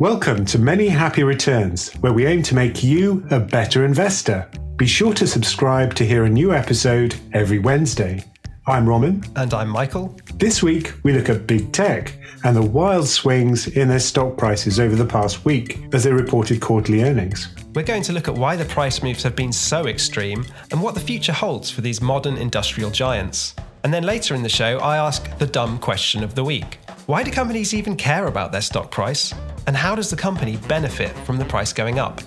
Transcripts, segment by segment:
Welcome to Many Happy Returns, where we aim to make you a better investor. Be sure to subscribe to hear a new episode every Wednesday. I'm Ramin. And I'm Michael. This week, we look at big tech and the wild swings in their stock prices over the past week as they reported quarterly earnings. We're going to look at why the price moves have been so extreme and what the future holds for these modern industrial giants. And then later in the show, I ask the dumb question of the week Why do companies even care about their stock price? And how does the company benefit from the price going up?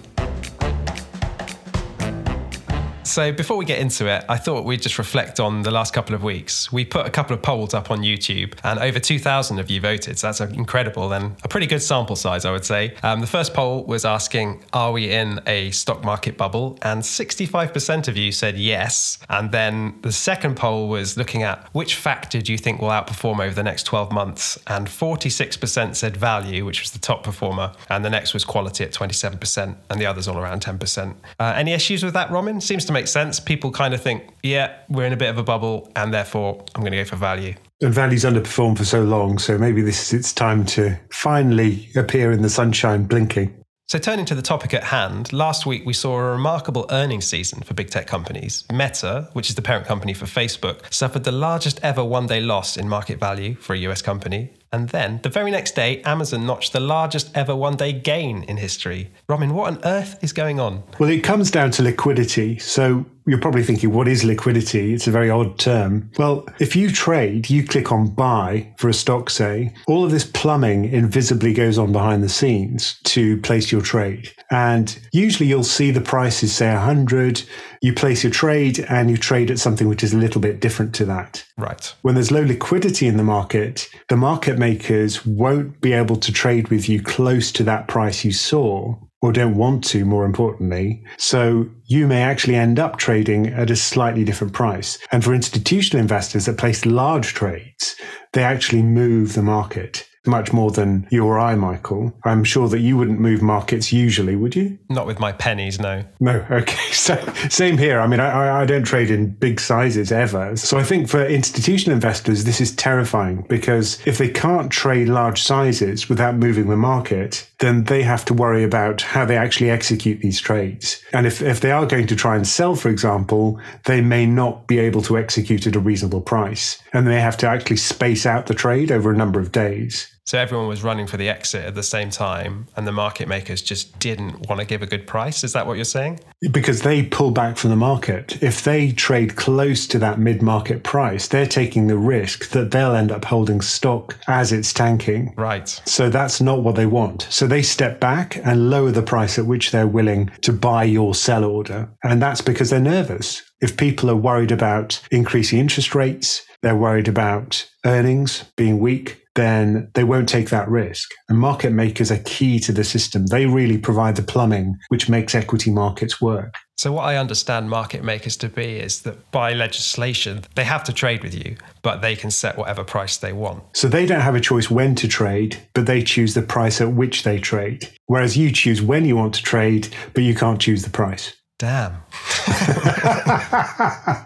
So, before we get into it, I thought we'd just reflect on the last couple of weeks. We put a couple of polls up on YouTube, and over 2,000 of you voted. So, that's incredible and a pretty good sample size, I would say. Um, the first poll was asking, Are we in a stock market bubble? And 65% of you said yes. And then the second poll was looking at which factor do you think will outperform over the next 12 months? And 46% said value, which was the top performer. And the next was quality at 27%, and the others all around 10%. Uh, any issues with that, Ramin? Seems to make sense. People kind of think, yeah, we're in a bit of a bubble, and therefore I'm going to go for value. And value's underperformed for so long, so maybe this is its time to finally appear in the sunshine blinking. So, turning to the topic at hand, last week we saw a remarkable earnings season for big tech companies. Meta, which is the parent company for Facebook, suffered the largest ever one day loss in market value for a US company. And then, the very next day, Amazon notched the largest ever one day gain in history. Ramin, what on earth is going on? Well, it comes down to liquidity. So, you're probably thinking, what is liquidity? It's a very odd term. Well, if you trade, you click on buy for a stock, say, all of this plumbing invisibly goes on behind the scenes to place your trade. And usually you'll see the prices say 100, you place your trade and you trade at something which is a little bit different to that. Right. When there's low liquidity in the market, the market makers won't be able to trade with you close to that price you saw or don't want to, more importantly. So you may actually end up trading at a slightly different price. And for institutional investors that place large trades, they actually move the market much more than you or I, Michael. I'm sure that you wouldn't move markets usually, would you? Not with my pennies, no. No, okay. So same here. I mean, I, I don't trade in big sizes ever. So I think for institutional investors, this is terrifying because if they can't trade large sizes without moving the market, then they have to worry about how they actually execute these trades. And if, if they are going to try and sell, for example, they may not be able to execute at a reasonable price. And they have to actually space out the trade over a number of days. So everyone was running for the exit at the same time, and the market makers just didn't want to give a good price. Is that what you're saying? Because they pull back from the market. If they trade close to that mid market price, they're taking the risk that they'll end up holding stock as it's tanking. Right. So that's not what they want. So they step back and lower the price at which they're willing to buy your sell order. And that's because they're nervous. If people are worried about increasing interest rates, they're worried about earnings being weak, then they won't take that risk. And market makers are key to the system. They really provide the plumbing which makes equity markets work. So, what I understand market makers to be is that by legislation, they have to trade with you, but they can set whatever price they want. So, they don't have a choice when to trade, but they choose the price at which they trade. Whereas you choose when you want to trade, but you can't choose the price. Damn.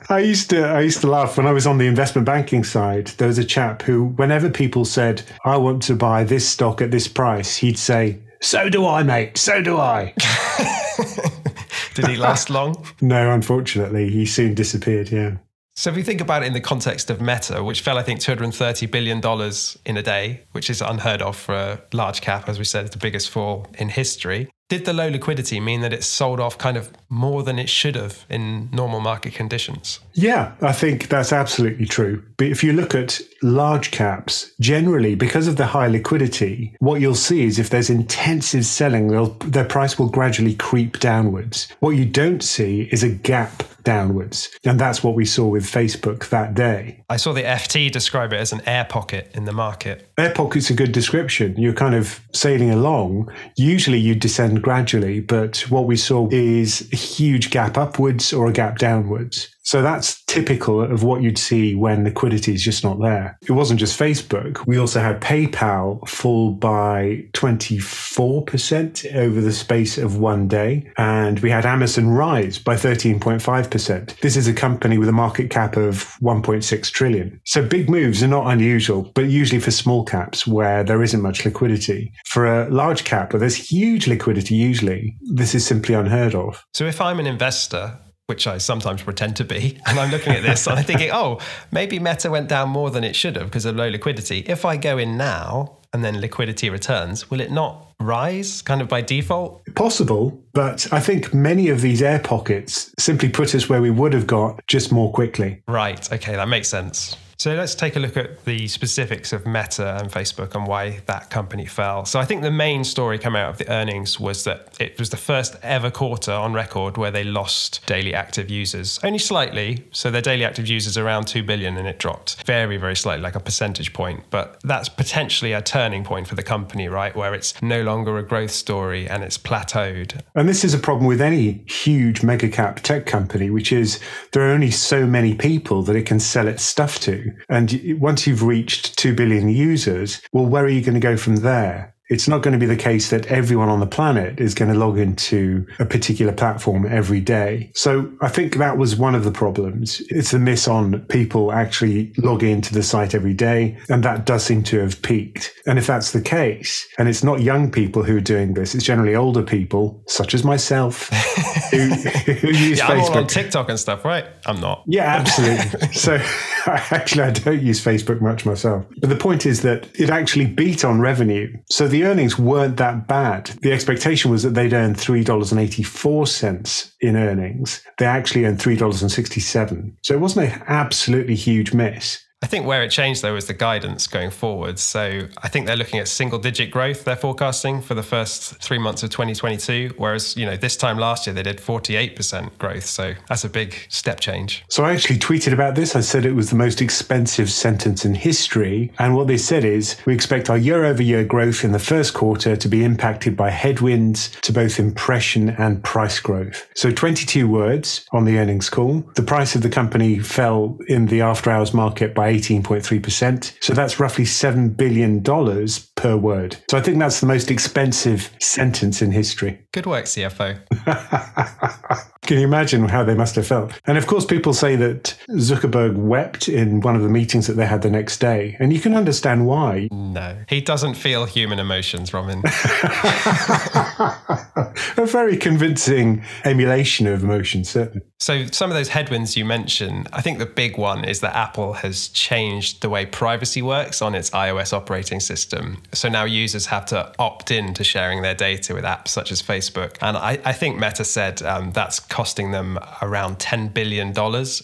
I used to I used to laugh when I was on the investment banking side. There was a chap who, whenever people said, "I want to buy this stock at this price," he'd say, "So do I, mate. So do I." Did he last long? no, unfortunately, he soon disappeared. Yeah. So if we think about it in the context of Meta, which fell, I think, $230 billion in a day, which is unheard of for a large cap, as we said, the biggest fall in history. Did the low liquidity mean that it sold off kind of more than it should have in normal market conditions? Yeah, I think that's absolutely true. But if you look at large caps, generally, because of the high liquidity, what you'll see is if there's intensive selling, their price will gradually creep downwards. What you don't see is a gap downwards. And that's what we saw with Facebook that day. I saw the FT describe it as an air pocket in the market. Air pocket's a good description. You're kind of sailing along. Usually you descend gradually, but what we saw is a huge gap upwards or a gap downwards. So that's typical of what you'd see when liquidity is just not there. It wasn't just Facebook. We also had PayPal fall by 24% over the space of one day. And we had Amazon rise by 13.5%. This is a company with a market cap of 1.6 trillion. So big moves are not unusual, but usually for small caps where there isn't much liquidity. For a large cap where there's huge liquidity, usually, this is simply unheard of. So if I'm an investor, which I sometimes pretend to be. And I'm looking at this and I'm thinking, oh, maybe Meta went down more than it should have because of low liquidity. If I go in now and then liquidity returns, will it not rise kind of by default? Possible, but I think many of these air pockets simply put us where we would have got just more quickly. Right. Okay, that makes sense. So let's take a look at the specifics of Meta and Facebook and why that company fell. So I think the main story coming out of the earnings was that it was the first ever quarter on record where they lost daily active users, only slightly. So their daily active users around 2 billion and it dropped very, very slightly, like a percentage point. But that's potentially a turning point for the company, right? Where it's no longer a growth story and it's plateaued. And this is a problem with any huge mega cap tech company, which is there are only so many people that it can sell its stuff to. And once you've reached 2 billion users, well, where are you going to go from there? it's not going to be the case that everyone on the planet is going to log into a particular platform every day. So I think that was one of the problems. It's a miss on people actually logging into the site every day. And that does seem to have peaked. And if that's the case, and it's not young people who are doing this, it's generally older people, such as myself, who, who use yeah, Facebook. I'm on TikTok and stuff, right? I'm not. Yeah, absolutely. so actually, I don't use Facebook much myself. But the point is that it actually beat on revenue. So the earnings weren't that bad. The expectation was that they'd earn $3.84 in earnings. They actually earned $3.67. So it wasn't an absolutely huge miss. I think where it changed though was the guidance going forward. So I think they're looking at single digit growth they're forecasting for the first three months of 2022. Whereas, you know, this time last year they did 48% growth. So that's a big step change. So I actually tweeted about this. I said it was the most expensive sentence in history. And what they said is we expect our year over year growth in the first quarter to be impacted by headwinds to both impression and price growth. So 22 words on the earnings call. The price of the company fell in the after hours market by 18.3%. So that's roughly $7 billion per word. So I think that's the most expensive sentence in history. Good work, CFO. Can you imagine how they must have felt? And of course, people say that Zuckerberg wept in one of the meetings that they had the next day. And you can understand why. No, he doesn't feel human emotions, Ramin. A very convincing emulation of emotions, certainly. So, some of those headwinds you mentioned, I think the big one is that Apple has changed the way privacy works on its iOS operating system. So now users have to opt in to sharing their data with apps such as Facebook. And I, I think Meta said um, that's costing them around $10 billion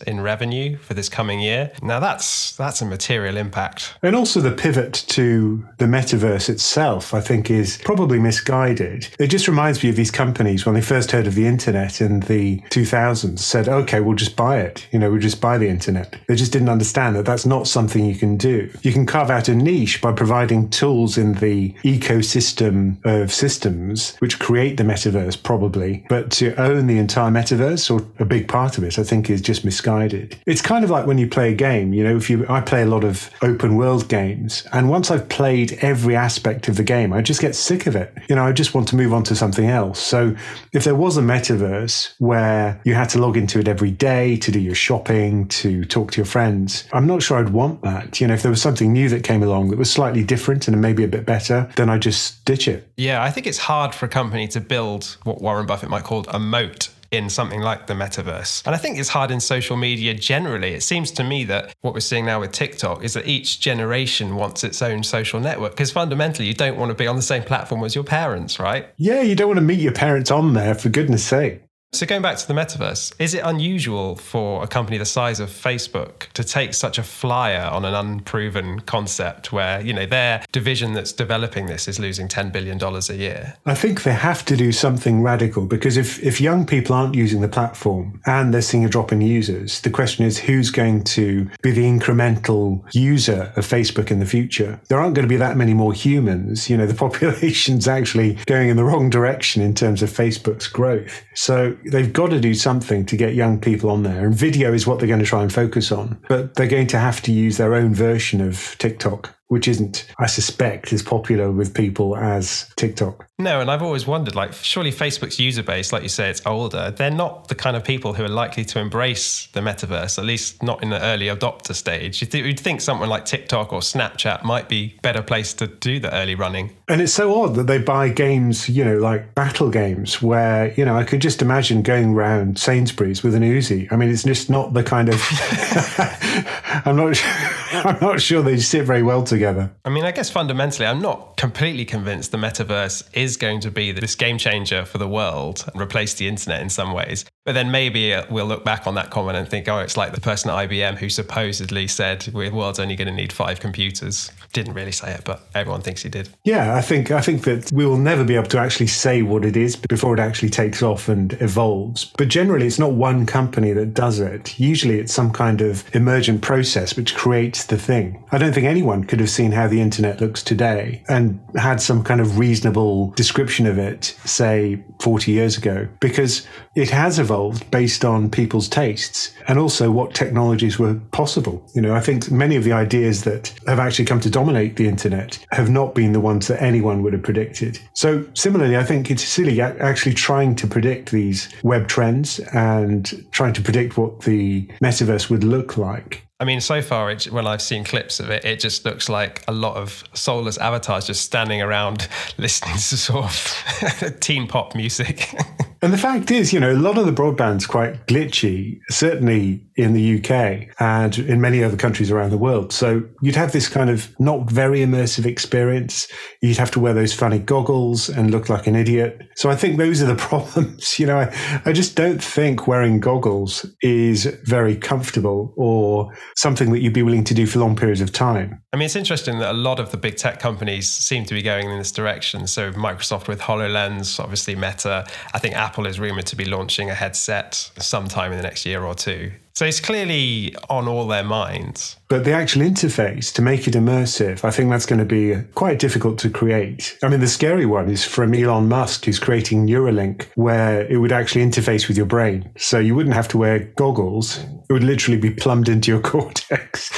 in revenue for this coming year. Now, that's, that's a material impact. And also, the pivot to the metaverse itself, I think, is probably misguided. It just reminds me of these companies when they first heard of the internet in the 2000s said, okay, we'll just buy it. You know, we'll just buy the internet. They just didn't understand that that's not something you can do. You can carve out a niche by providing tools in the ecosystem of systems which create the metaverse, probably. But to own the entire metaverse or a big part of it, I think is just misguided. It's kind of like when you play a game, you know, if you, I play a lot of open world games and once I've played every aspect of the game, I just get sick of it. You know, I just want to move on to something else. So if there was a metaverse where you had to log log into it every day to do your shopping, to talk to your friends. I'm not sure I'd want that. You know, if there was something new that came along that was slightly different and maybe a bit better, then I just ditch it. Yeah, I think it's hard for a company to build what Warren Buffett might call a moat in something like the metaverse. And I think it's hard in social media generally. It seems to me that what we're seeing now with TikTok is that each generation wants its own social network because fundamentally you don't want to be on the same platform as your parents, right? Yeah, you don't want to meet your parents on there, for goodness sake. So going back to the metaverse, is it unusual for a company the size of Facebook to take such a flyer on an unproven concept where, you know, their division that's developing this is losing 10 billion dollars a year? I think they have to do something radical because if if young people aren't using the platform and they're seeing a drop in users, the question is who's going to be the incremental user of Facebook in the future? There aren't going to be that many more humans, you know, the population's actually going in the wrong direction in terms of Facebook's growth. So they've got to do something to get young people on there. And video is what they're going to try and focus on. But they're going to have to use their own version of TikTok which isn't, I suspect, as popular with people as TikTok. No, and I've always wondered, like, surely Facebook's user base, like you say, it's older. They're not the kind of people who are likely to embrace the metaverse, at least not in the early adopter stage. You'd, th- you'd think someone like TikTok or Snapchat might be better placed to do the early running. And it's so odd that they buy games, you know, like battle games, where, you know, I could just imagine going around Sainsbury's with an Uzi. I mean, it's just not the kind of. I'm not. I'm not sure they sit very well together. I mean, I guess fundamentally, I'm not completely convinced the metaverse is going to be this game changer for the world and replace the internet in some ways. But then maybe uh, we'll look back on that comment and think, oh, it's like the person at IBM who supposedly said the world's only going to need five computers. Didn't really say it, but everyone thinks he did. Yeah, I think I think that we will never be able to actually say what it is before it actually takes off and evolves. But generally, it's not one company that does it. Usually, it's some kind of emergent process which creates the thing. I don't think anyone could have seen how the internet looks today and had some kind of reasonable description of it, say 40 years ago, because it has evolved evolved based on people's tastes and also what technologies were possible. You know, I think many of the ideas that have actually come to dominate the internet have not been the ones that anyone would have predicted. So similarly, I think it's silly actually trying to predict these web trends and trying to predict what the metaverse would look like. I mean, so far, it, when I've seen clips of it, it just looks like a lot of soulless avatars just standing around listening to sort of teen pop music. And the fact is, you know, a lot of the broadband's quite glitchy, certainly in the UK and in many other countries around the world. So you'd have this kind of not very immersive experience. You'd have to wear those funny goggles and look like an idiot. So I think those are the problems. You know, I, I just don't think wearing goggles is very comfortable or something that you'd be willing to do for long periods of time. I mean, it's interesting that a lot of the big tech companies seem to be going in this direction. So Microsoft with HoloLens, obviously Meta. I think Apple is rumored to be launching a headset sometime in the next year or two. So it's clearly on all their minds. But the actual interface to make it immersive, I think that's going to be uh, quite difficult to create. I mean, the scary one is from Elon Musk, who's creating Neuralink, where it would actually interface with your brain. So you wouldn't have to wear goggles. It would literally be plumbed into your cortex.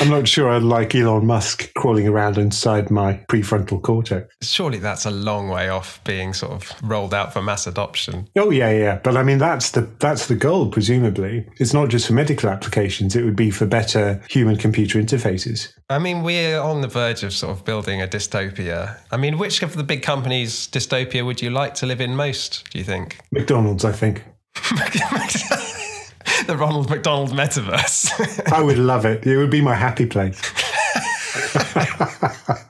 I'm not sure I'd like Elon Musk crawling around inside my prefrontal cortex. Surely that's a long way off being sort of rolled out for mass adoption. Oh yeah, yeah. But I mean, that's the that's the goal, presumably. It's not just for medical applications, it would be for better human computer interfaces. I mean, we're on the verge of sort of building a dystopia. I mean, which of the big companies' dystopia would you like to live in most, do you think? McDonald's, I think. the Ronald McDonald metaverse. I would love it. It would be my happy place.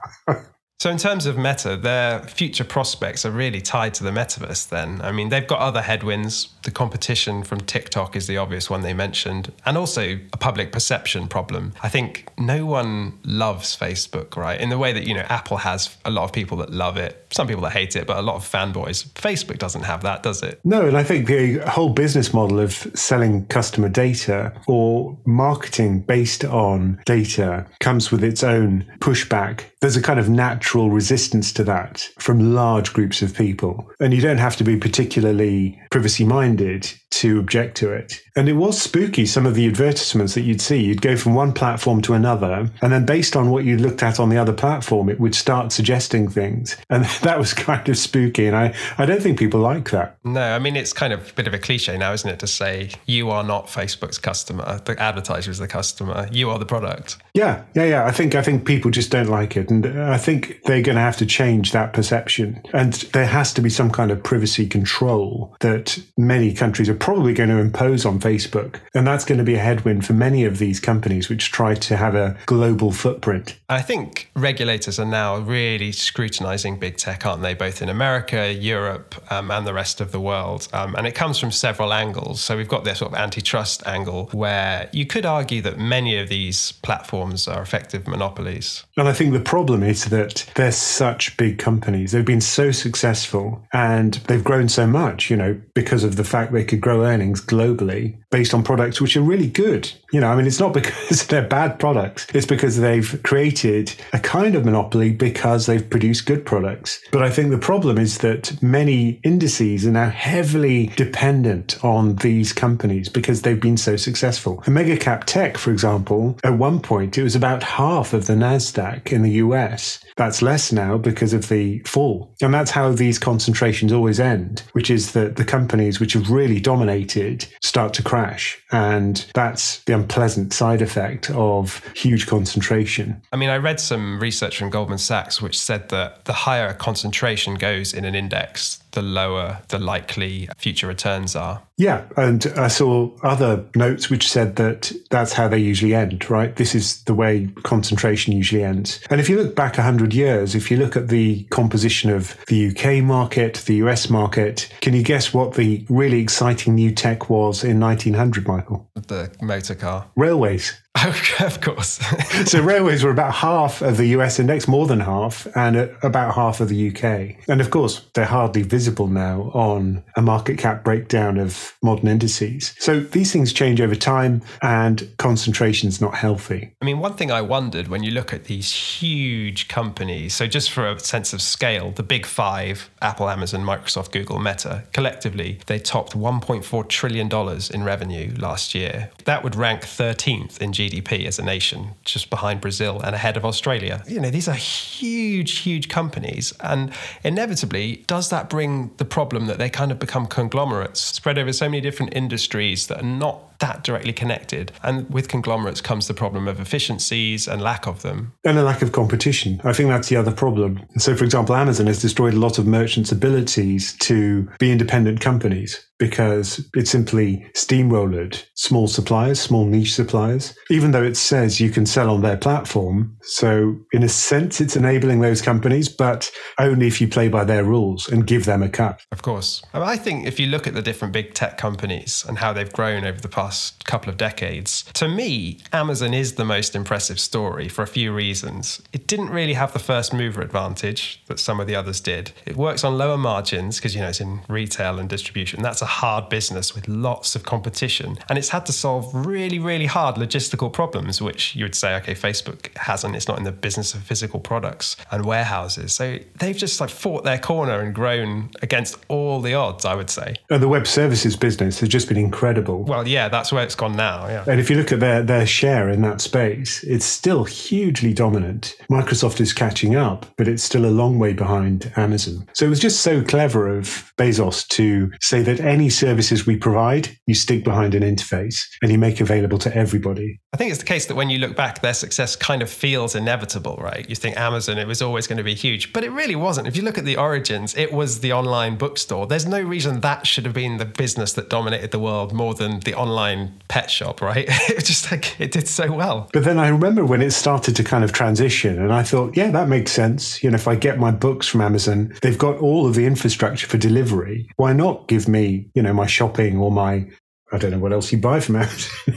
So, in terms of Meta, their future prospects are really tied to the metaverse, then. I mean, they've got other headwinds. The competition from TikTok is the obvious one they mentioned, and also a public perception problem. I think no one loves Facebook, right? In the way that, you know, Apple has a lot of people that love it, some people that hate it, but a lot of fanboys. Facebook doesn't have that, does it? No, and I think the whole business model of selling customer data or marketing based on data comes with its own pushback. There's a kind of natural resistance to that from large groups of people. And you don't have to be particularly privacy minded to object to it. And it was spooky, some of the advertisements that you'd see. You'd go from one platform to another, and then based on what you looked at on the other platform, it would start suggesting things. And that was kind of spooky. And I, I don't think people like that. No, I mean, it's kind of a bit of a cliche now, isn't it, to say you are not Facebook's customer, the advertiser is the customer, you are the product. Yeah, yeah, yeah. I think I think people just don't like it. And I think they're going to have to change that perception. And there has to be some kind of privacy control that many countries are probably going to impose on Facebook. And that's going to be a headwind for many of these companies which try to have a global footprint. I think regulators are now really scrutinizing big tech, aren't they? Both in America, Europe, um, and the rest of the world. Um, and it comes from several angles. So we've got this sort of antitrust angle where you could argue that many of these platforms are effective monopolies. And I think the problem is that they're such big companies. They've been so successful and they've grown so much, you know, because of the fact they could grow earnings globally. Based on products which are really good. You know, I mean, it's not because they're bad products. It's because they've created a kind of monopoly because they've produced good products. But I think the problem is that many indices are now heavily dependent on these companies because they've been so successful. And mega cap tech, for example, at one point, it was about half of the NASDAQ in the US. That's less now because of the fall. And that's how these concentrations always end, which is that the companies which have really dominated start to crash. And that's the unpleasant side effect of huge concentration. I mean, I read some research from Goldman Sachs which said that the higher concentration goes in an index, the lower the likely future returns are. Yeah, and I saw other notes which said that that's how they usually end, right? This is the way concentration usually ends. And if you look back 100 years, if you look at the composition of the UK market, the US market, can you guess what the really exciting new tech was in 1900, Michael? The motor car. Railways. of course. so railways were about half of the US index, more than half, and about half of the UK. And of course, they're hardly visible now on a market cap breakdown of modern indices. So these things change over time, and concentration's not healthy. I mean, one thing I wondered when you look at these huge companies, so just for a sense of scale, the big five Apple, Amazon, Microsoft, Google, Meta collectively, they topped $1.4 trillion in revenue last year. That would rank 13th in GDP as a nation, just behind Brazil and ahead of Australia. You know, these are huge, huge companies. And inevitably, does that bring the problem that they kind of become conglomerates spread over so many different industries that are not that directly connected. And with conglomerates comes the problem of efficiencies and lack of them. And a lack of competition. I think that's the other problem. So, for example, Amazon has destroyed a lot of merchants' abilities to be independent companies because it simply steamrolled small suppliers, small niche suppliers, even though it says you can sell on their platform. So, in a sense, it's enabling those companies, but only if you play by their rules and give them a cut. Of course. I think if you look at the different big tech companies and how they've grown over the past couple of decades, to me, Amazon is the most impressive story for a few reasons. It didn't really have the first mover advantage that some of the others did. It works on lower margins because, you know, it's in retail and distribution. That's a hard business with lots of competition. And it's had to solve really, really hard logistical problems, which you would say, okay, Facebook hasn't. It's not in the business of physical products and warehouses. So they've just like fought their corner and grown against all the odds, I would say. And the web services business has just been incredible. Well, yeah, that's where it's gone now. Yeah. And if you look at their, their share in that space, it's still hugely dominant. Microsoft is catching up, but it's still a long way behind Amazon. So it was just so clever of Bezos to say that any services we provide, you stick behind an interface and you make available to everybody. I think it's the case that when you look back, their success kind of feels inevitable, right? You think Amazon, it was always going to be huge, but it really wasn't. If you look at the origins, it was the online bookstore. There's no reason that should have been the business that dominated the world more than the online pet shop, right? it just like it did so well. But then I remember when it started to kind of transition, and I thought, yeah, that makes sense. You know, if I get my books from Amazon, they've got all of the infrastructure for delivery. Why not give me you know, my shopping or my I don't know what else you buy from Amazon.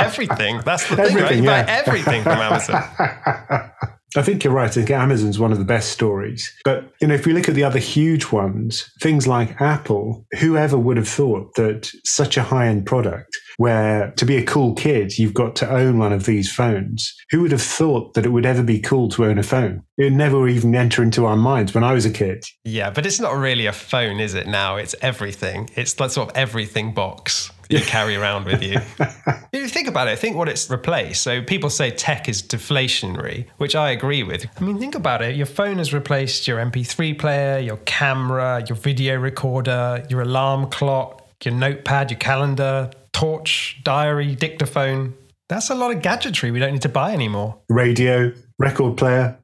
everything. That's the thing, everything, right? You yeah. buy everything from Amazon. I think you're right. I think Amazon's one of the best stories. But, you know, if we look at the other huge ones, things like Apple, whoever would have thought that such a high end product where to be a cool kid, you've got to own one of these phones. Who would have thought that it would ever be cool to own a phone? It never even enter into our minds when I was a kid. Yeah, but it's not really a phone, is it now? It's everything. It's that sort of everything box you carry around with you. if you think about it, think what it's replaced. So people say tech is deflationary, which I agree with. I mean, think about it. Your phone has replaced your MP3 player, your camera, your video recorder, your alarm clock, your notepad, your calendar, torch, diary, dictaphone. That's a lot of gadgetry we don't need to buy anymore. Radio, record player.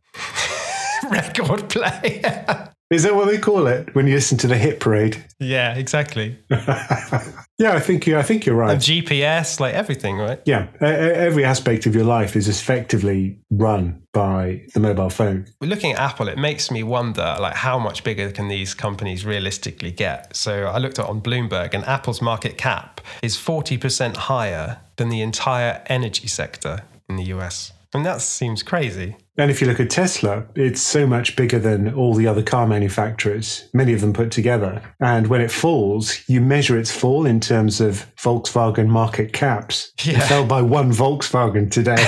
record player. Is that what they call it when you listen to the hit parade? Yeah, exactly. yeah, I think you. I think you're right. And GPS, like everything, right? Yeah, every aspect of your life is effectively run by the mobile phone. Looking at Apple, it makes me wonder, like, how much bigger can these companies realistically get? So I looked at on Bloomberg, and Apple's market cap is forty percent higher than the entire energy sector in the US. And that seems crazy. And if you look at Tesla, it's so much bigger than all the other car manufacturers, many of them put together. And when it falls, you measure its fall in terms of Volkswagen market caps. Yeah. It fell by one Volkswagen today.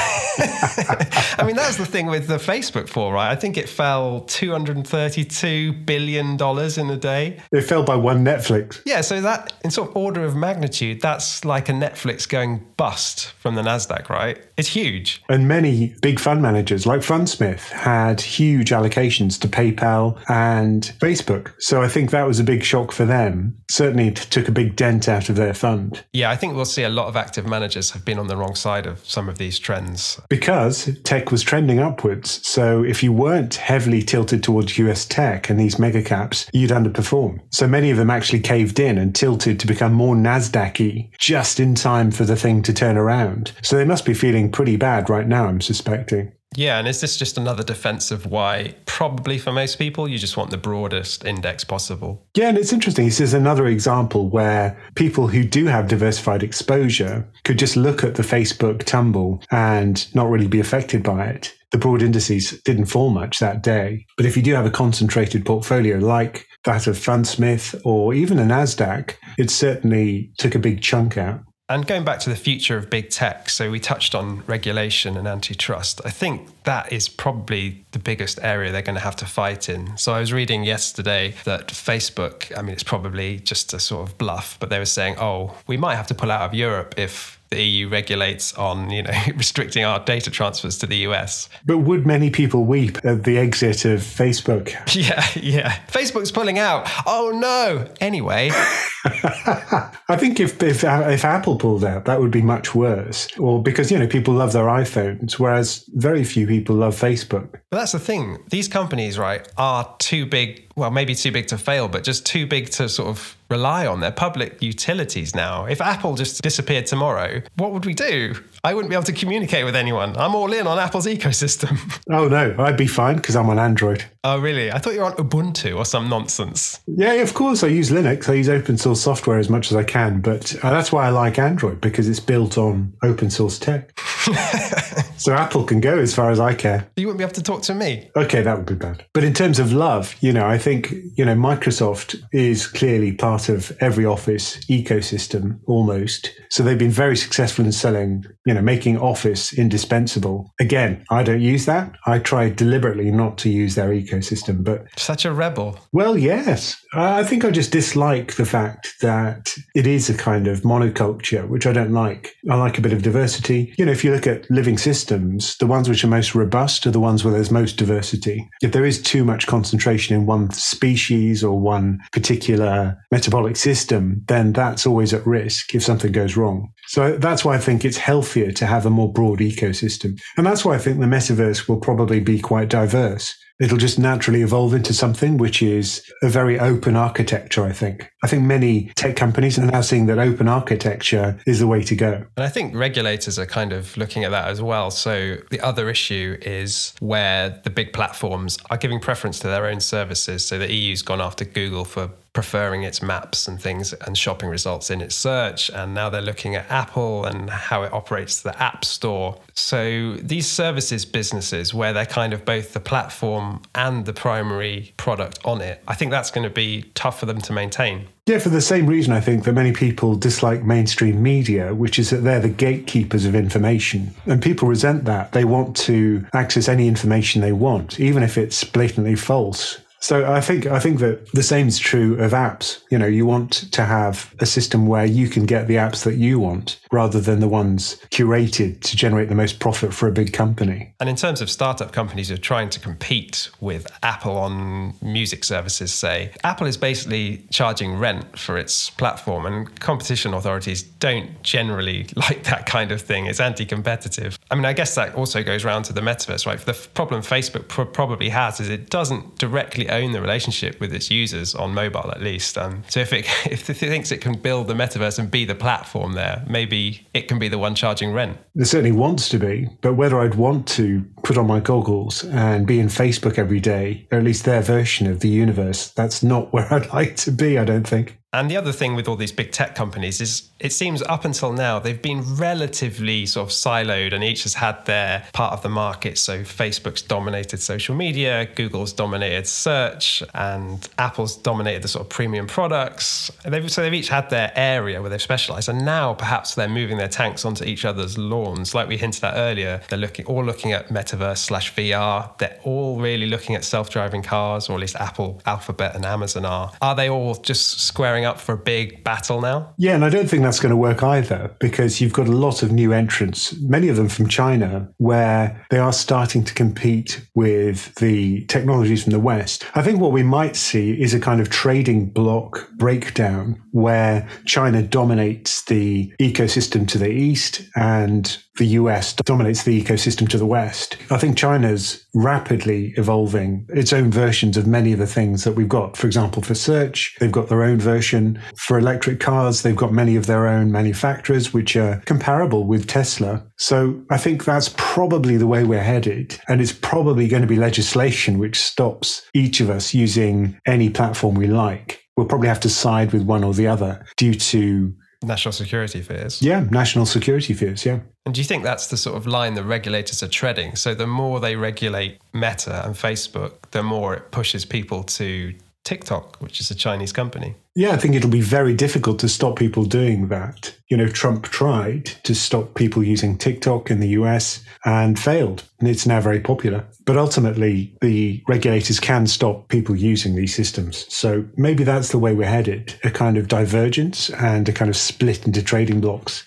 I mean, that's the thing with the Facebook fall, right? I think it fell $232 billion in a day. It fell by one Netflix. Yeah, so that, in sort of order of magnitude, that's like a Netflix going bust from the NASDAQ, right? It's huge. And many big fund managers like Fundsmith had huge allocations to PayPal and Facebook. So I think that was a big shock for them. Certainly took a big dent out of their fund. Yeah, I think we'll see a lot of active managers have been on the wrong side of some of these trends. Because tech was trending upwards. So if you weren't heavily tilted towards US tech and these mega caps, you'd underperform. So many of them actually caved in and tilted to become more NASDAQ y just in time for the thing to turn around. So they must be feeling pretty bad right now, I'm suspecting. Yeah, and is this just another defense of why, probably for most people, you just want the broadest index possible? Yeah, and it's interesting. This is another example where people who do have diversified exposure could just look at the Facebook tumble and not really be affected by it. The broad indices didn't fall much that day. But if you do have a concentrated portfolio like that of Fundsmith or even a NASDAQ, it certainly took a big chunk out. And going back to the future of big tech, so we touched on regulation and antitrust. I think that is probably the biggest area they're going to have to fight in. So I was reading yesterday that Facebook, I mean, it's probably just a sort of bluff, but they were saying, oh, we might have to pull out of Europe if the EU regulates on, you know, restricting our data transfers to the US. But would many people weep at the exit of Facebook? Yeah, yeah. Facebook's pulling out. Oh no. Anyway. I think if, if uh, if Apple pulled out, that would be much worse. Or because you know people love their iPhones, whereas very few people love Facebook. But that's the thing. These companies, right, are too big. Well, maybe too big to fail, but just too big to sort of rely on. They're public utilities now. If Apple just disappeared tomorrow, what would we do? I wouldn't be able to communicate with anyone. I'm all in on Apple's ecosystem. Oh, no, I'd be fine because I'm on Android. Oh, really? I thought you were on Ubuntu or some nonsense. Yeah, of course. I use Linux. I use open source software as much as I can. But uh, that's why I like Android because it's built on open source tech. so Apple can go as far as I care. You wouldn't be able to talk to me. Okay, that would be bad. But in terms of love, you know, I think, you know, Microsoft is clearly part of every Office ecosystem almost. So they've been very successful in selling, you know, making Office indispensable. Again, I don't use that. I try deliberately not to use their ecosystem, but. Such a rebel. Well, yes. I think I just dislike the fact that it is a kind of monoculture, which I don't like. I like a bit of diversity. You know, if you look at living systems, the ones which are most robust are the ones where there's most diversity. If there is too much concentration in one species or one particular metabolic system, then that's always at risk if something goes wrong. So that's why I think it's healthier to have a more broad ecosystem. And that's why I think the metaverse will probably be quite diverse it'll just naturally evolve into something which is a very open architecture, I think. I think many tech companies are now seeing that open architecture is the way to go. And I think regulators are kind of looking at that as well. So the other issue is where the big platforms are giving preference to their own services. So the EU's gone after Google for preferring its maps and things and shopping results in its search. And now they're looking at Apple and how it operates the App Store. So these services businesses, where they're kind of both the platform and the primary product on it, I think that's going to be tough for them to maintain. Yeah, for the same reason, I think that many people dislike mainstream media, which is that they're the gatekeepers of information. And people resent that. They want to access any information they want, even if it's blatantly false. So I think I think that the same is true of apps. You know, you want to have a system where you can get the apps that you want rather than the ones curated to generate the most profit for a big company. And in terms of startup companies who are trying to compete with Apple on music services, say, Apple is basically charging rent for its platform and competition authorities don't generally like that kind of thing. It's anti-competitive. I mean, I guess that also goes around to the metaverse, right? The problem Facebook probably has is it doesn't directly own the relationship with its users on mobile, at least. Um, so if it if it thinks it can build the metaverse and be the platform there, maybe it can be the one charging rent. It certainly wants to be, but whether I'd want to put on my goggles and be in Facebook every day, or at least their version of the universe, that's not where I'd like to be. I don't think. And the other thing with all these big tech companies is it seems up until now they've been relatively sort of siloed and each has had their part of the market. So Facebook's dominated social media, Google's dominated search, and Apple's dominated the sort of premium products. They've, so they've each had their area where they've specialized. And now perhaps they're moving their tanks onto each other's lawns. Like we hinted at earlier, they're looking all looking at metaverse slash VR. They're all really looking at self-driving cars, or at least Apple, Alphabet, and Amazon are. Are they all just squaring up for a big battle now? Yeah, and I don't think that's going to work either because you've got a lot of new entrants, many of them from China, where they are starting to compete with the technologies from the West. I think what we might see is a kind of trading block breakdown where China dominates the ecosystem to the east and the US dominates the ecosystem to the west. I think China's rapidly evolving its own versions of many of the things that we've got. For example, for search, they've got their own version. For electric cars, they've got many of their own manufacturers, which are comparable with Tesla. So I think that's probably the way we're headed. And it's probably going to be legislation which stops each of us using any platform we like. We'll probably have to side with one or the other due to national security fears. Yeah, national security fears. Yeah. And do you think that's the sort of line the regulators are treading? So the more they regulate Meta and Facebook, the more it pushes people to TikTok, which is a Chinese company. Yeah, I think it'll be very difficult to stop people doing that. You know, Trump tried to stop people using TikTok in the US and failed. And it's now very popular. But ultimately, the regulators can stop people using these systems. So maybe that's the way we're headed a kind of divergence and a kind of split into trading blocks.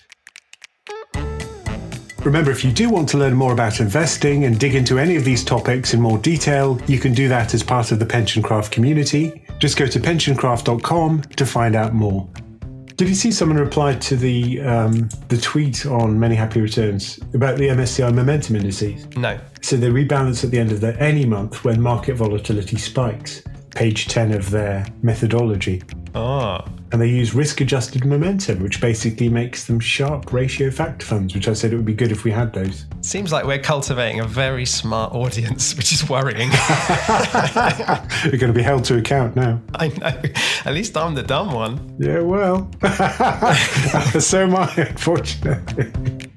Remember, if you do want to learn more about investing and dig into any of these topics in more detail, you can do that as part of the PensionCraft community. Just go to pensioncraft.com to find out more. Did you see someone replied to the um, the tweet on Many Happy Returns about the MSCI momentum indices? No. So they rebalance at the end of the, any month when market volatility spikes. Page 10 of their methodology. Oh. And they use risk adjusted momentum, which basically makes them Sharpe ratio factor funds, which I said it would be good if we had those. Seems like we're cultivating a very smart audience, which is worrying. You're going to be held to account now. I know. At least I'm the dumb one. Yeah, well. so am I, unfortunately.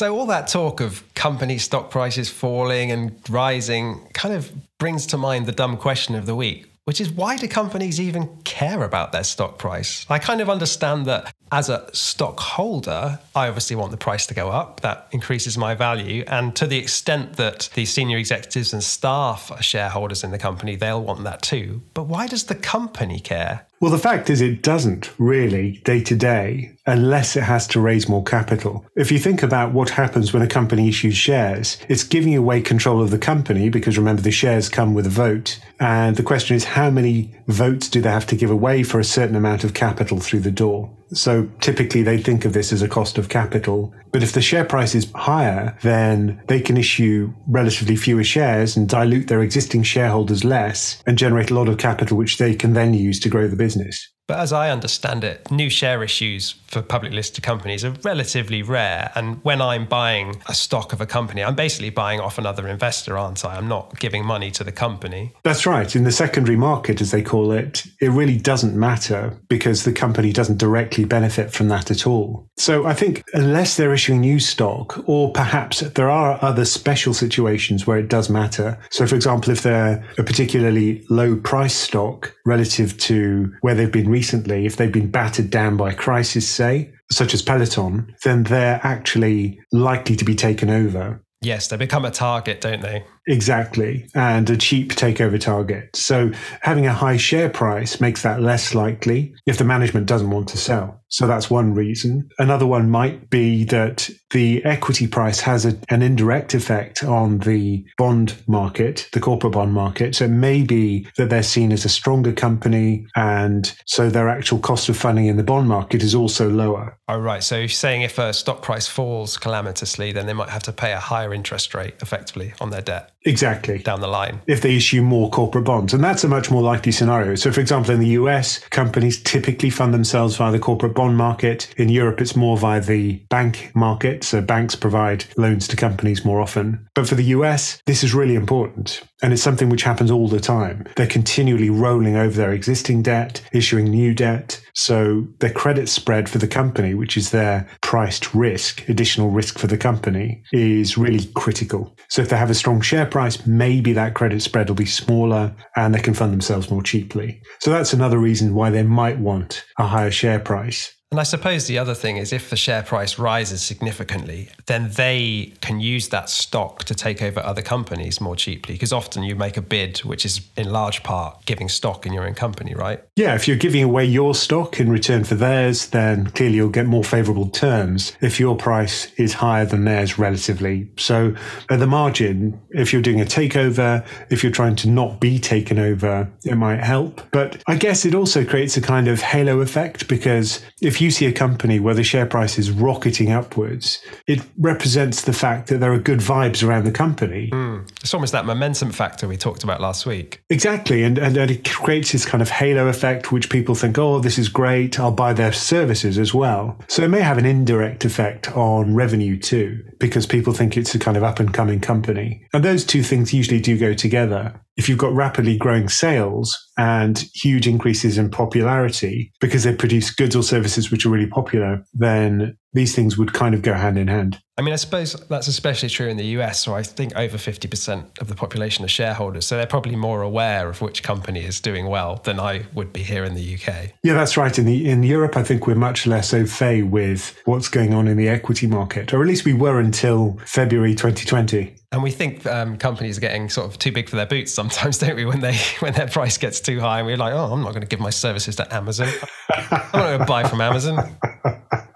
So, all that talk of company stock prices falling and rising kind of brings to mind the dumb question of the week which is why do companies even care about their stock price? I kind of understand that as a stockholder, I obviously want the price to go up. That increases my value. And to the extent that the senior executives and staff are shareholders in the company, they'll want that too. But why does the company care? Well, the fact is, it doesn't really day to day unless it has to raise more capital. If you think about what happens when a company issues shares, it's giving away control of the company because remember, the shares come with a vote. And the question is, how many votes do they have to give away for a certain amount of capital through the door? So typically they think of this as a cost of capital. But if the share price is higher, then they can issue relatively fewer shares and dilute their existing shareholders less and generate a lot of capital, which they can then use to grow the business. But as I understand it, new share issues for public listed companies are relatively rare. And when I'm buying a stock of a company, I'm basically buying off another investor, aren't I? I'm not giving money to the company. That's right. In the secondary market, as they call it, it really doesn't matter because the company doesn't directly benefit from that at all. So I think unless they're issuing new stock, or perhaps there are other special situations where it does matter. So, for example, if they're a particularly low price stock relative to where they've been recently, if they've been battered down by crisis, say, such as Peloton, then they're actually likely to be taken over. Yes, they become a target, don't they? Exactly. And a cheap takeover target. So having a high share price makes that less likely if the management doesn't want to sell. So that's one reason. Another one might be that the equity price has a, an indirect effect on the bond market, the corporate bond market. So it may be that they're seen as a stronger company and so their actual cost of funding in the bond market is also lower. Oh, right. So you're saying if a stock price falls calamitously, then they might have to pay a higher interest rate effectively on their debt. Exactly. Down the line. If they issue more corporate bonds. And that's a much more likely scenario. So, for example, in the US, companies typically fund themselves via the corporate bond market. In Europe, it's more via the bank market. So, banks provide loans to companies more often. But for the US, this is really important. And it's something which happens all the time. They're continually rolling over their existing debt, issuing new debt. So their credit spread for the company, which is their priced risk, additional risk for the company, is really critical. So if they have a strong share price, maybe that credit spread will be smaller and they can fund themselves more cheaply. So that's another reason why they might want a higher share price. And I suppose the other thing is if the share price rises significantly, then they can use that stock to take over other companies more cheaply. Because often you make a bid, which is in large part giving stock in your own company, right? Yeah, if you're giving away your stock in return for theirs, then clearly you'll get more favorable terms if your price is higher than theirs relatively. So at the margin, if you're doing a takeover, if you're trying to not be taken over, it might help. But I guess it also creates a kind of halo effect because if you see a company where the share price is rocketing upwards, it represents the fact that there are good vibes around the company. Mm. It's almost that momentum factor we talked about last week. Exactly. And, and, and it creates this kind of halo effect, which people think, oh, this is great. I'll buy their services as well. So it may have an indirect effect on revenue too, because people think it's a kind of up and coming company. And those two things usually do go together if you've got rapidly growing sales and huge increases in popularity because they produce goods or services which are really popular, then these things would kind of go hand in hand. I mean, I suppose that's especially true in the US, where I think over 50% of the population are shareholders. So they're probably more aware of which company is doing well than I would be here in the UK. Yeah, that's right. In, the, in Europe, I think we're much less au fait with what's going on in the equity market, or at least we were until February 2020. And we think um, companies are getting sort of too big for their boots sometimes, don't we? When they when their price gets too high, and we're like, oh, I'm not going to give my services to Amazon. I'm not going to buy from Amazon.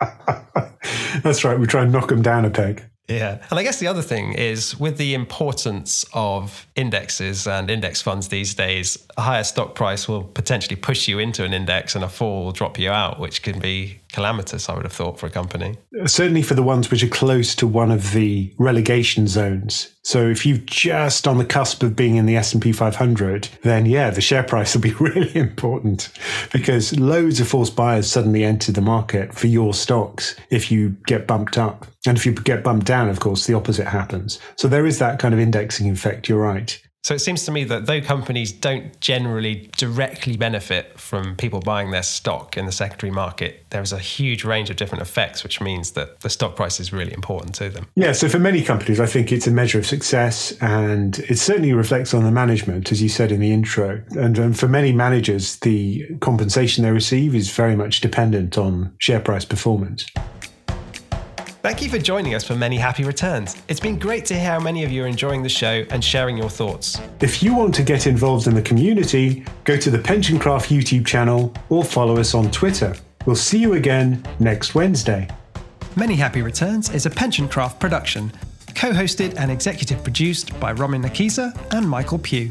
That's right. We try and knock them down a peg. Yeah. And I guess the other thing is with the importance of indexes and index funds these days, a higher stock price will potentially push you into an index and a fall will drop you out, which can be calamitous, I would have thought, for a company. Certainly for the ones which are close to one of the relegation zones. So if you're just on the cusp of being in the S&P 500, then yeah, the share price will be really important because loads of forced buyers suddenly enter the market for your stocks if you get bumped up. And if you get bumped down, of course, the opposite happens. So there is that kind of indexing effect. You're right. So it seems to me that though companies don't generally directly benefit from people buying their stock in the secondary market, there is a huge range of different effects, which means that the stock price is really important to them. Yeah, so for many companies, I think it's a measure of success and it certainly reflects on the management, as you said in the intro. And, and for many managers, the compensation they receive is very much dependent on share price performance. Thank you for joining us for many happy returns. It's been great to hear how many of you are enjoying the show and sharing your thoughts. If you want to get involved in the community, go to the PensionCraft YouTube channel or follow us on Twitter. We'll see you again next Wednesday. Many Happy Returns is a PensionCraft production, co hosted and executive produced by Ramin Nakisa and Michael Pugh.